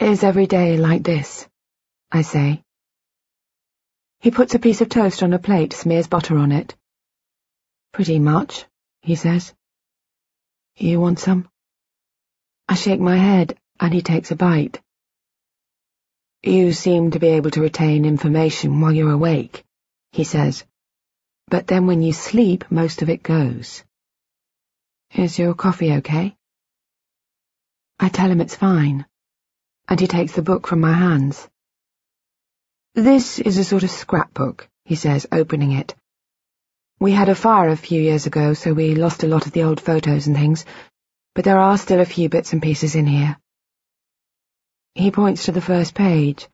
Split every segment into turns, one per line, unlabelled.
Is every day like this? I say. He puts a piece of toast on a plate, smears butter on it. Pretty much, he says. You want some? I shake my head, and he takes a bite. You seem to be able to retain information while you're awake, he says. But then when you sleep, most of it goes. Is your coffee okay? I tell him it's fine, and he takes the book from my hands. This is a sort of scrapbook, he says, opening it. We had a fire a few years ago, so we lost a lot of the old photos and things, but there are still a few bits and pieces in here. He points to the first page.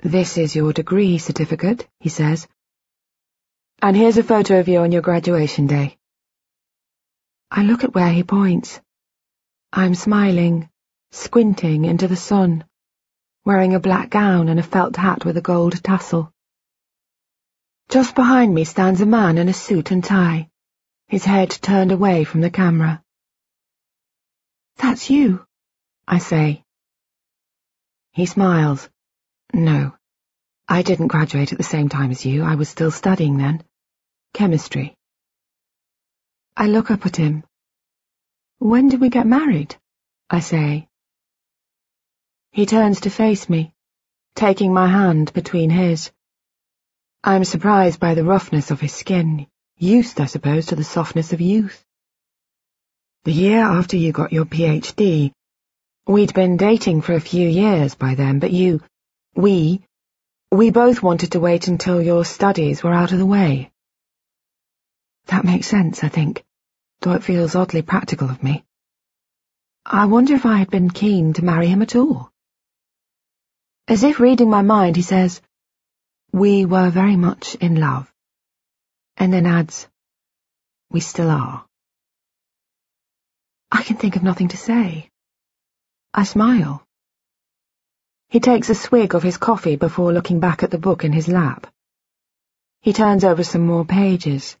This is your degree certificate, he says. And here's a photo of you on your graduation day. I look at where he points. I'm smiling, squinting into the sun, wearing a black gown and a felt hat with a gold tassel. Just behind me stands a man in a suit and tie, his head turned away from the camera. That's you, I say. He smiles. No, I didn't graduate at the same time as you. I was still studying then. Chemistry. I look up at him. When did we get married? I say. He turns to face me, taking my hand between his. I'm surprised by the roughness of his skin, used, I suppose, to the softness of youth. The year after you got your PhD, we'd been dating for a few years by then, but you, we, we both wanted to wait until your studies were out of the way. That makes sense, I think, though it feels oddly practical of me. I wonder if I had been keen to marry him at all. As if reading my mind, he says, we were very much in love. And then adds, We still are. I can think of nothing to say. I smile. He takes a swig of his coffee before looking back at the book in his lap. He turns over some more pages.